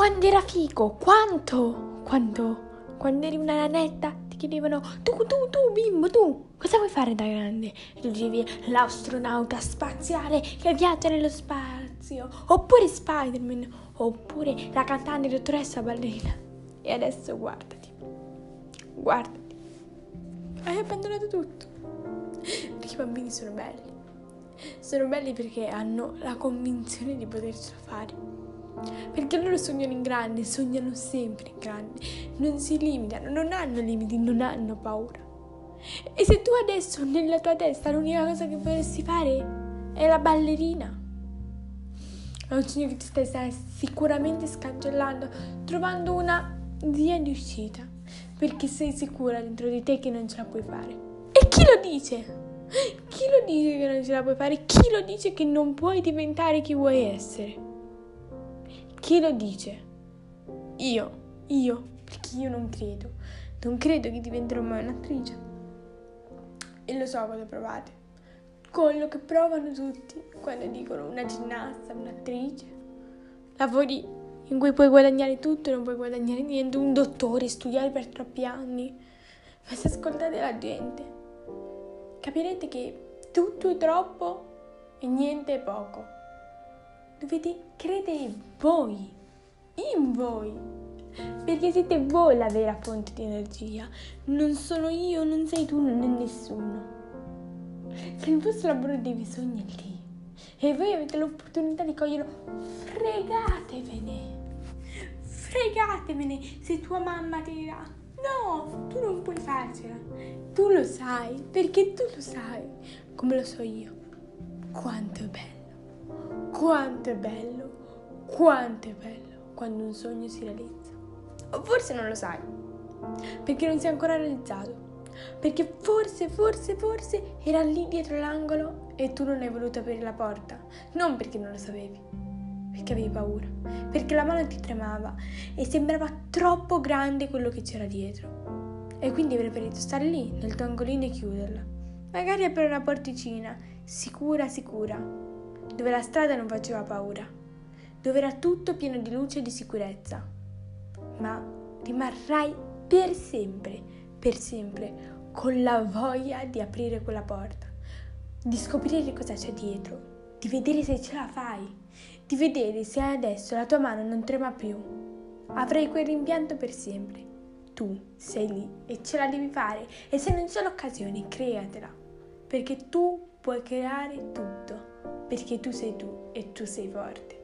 quando era figo, quanto? Quando? Quando eri una nanetta ti chiedevano tu, tu, tu, bimbo, tu, cosa vuoi fare da grande? E tu dicevi l'astronauta spaziale che viaggia nello spazio, oppure Spider-Man, oppure la cantante dottoressa ballerina. E adesso guardati, guardati, hai abbandonato tutto. Perché i bambini sono belli. Sono belli perché hanno la convinzione di potercelo fare. Perché loro sognano in grande, sognano sempre in grande, non si limitano, non hanno limiti, non hanno paura. E se tu adesso nella tua testa l'unica cosa che vorresti fare è la ballerina, è un sogno che ti stai, stai sicuramente scancellando, trovando una via di uscita, perché sei sicura dentro di te che non ce la puoi fare. E chi lo dice? Chi lo dice che non ce la puoi fare? Chi lo dice che non puoi diventare chi vuoi essere? Chi lo dice? Io, io, perché io non credo. Non credo che diventerò mai un'attrice. E lo so cosa provate. Quello che provano tutti quando dicono una ginnasta, un'attrice. Lavori in cui puoi guadagnare tutto e non puoi guadagnare niente. Un dottore, studiare per troppi anni. Ma se ascoltate la gente, capirete che tutto è troppo e niente è poco. Dovete credere voi, in voi, perché siete voi la vera fonte di energia. Non sono io, non sei tu, è nessuno. Se il vostro lavoro dei miei sogni è lì e voi avete l'opportunità di coglierlo, fregatevene. Fregatevene se tua mamma ti dirà no, tu non puoi farcela. Tu lo sai, perché tu lo sai, come lo so io. Quanto è bello. Quanto è bello, quanto è bello quando un sogno si realizza. O forse non lo sai, perché non si è ancora realizzato. Perché forse, forse, forse era lì dietro l'angolo e tu non hai voluto aprire la porta. Non perché non lo sapevi, perché avevi paura, perché la mano ti tremava e sembrava troppo grande quello che c'era dietro. E quindi avrei preferito stare lì, nel tuo angolino e chiuderla. Magari aprire una porticina, sicura, sicura, dove la strada non faceva paura, dove era tutto pieno di luce e di sicurezza. Ma rimarrai per sempre, per sempre, con la voglia di aprire quella porta, di scoprire cosa c'è dietro, di vedere se ce la fai, di vedere se adesso la tua mano non trema più. Avrai quel rimpianto per sempre. Tu sei lì e ce la devi fare e se non c'è l'occasione, createla, perché tu puoi creare tutto perché tu sei tu e tu sei forte.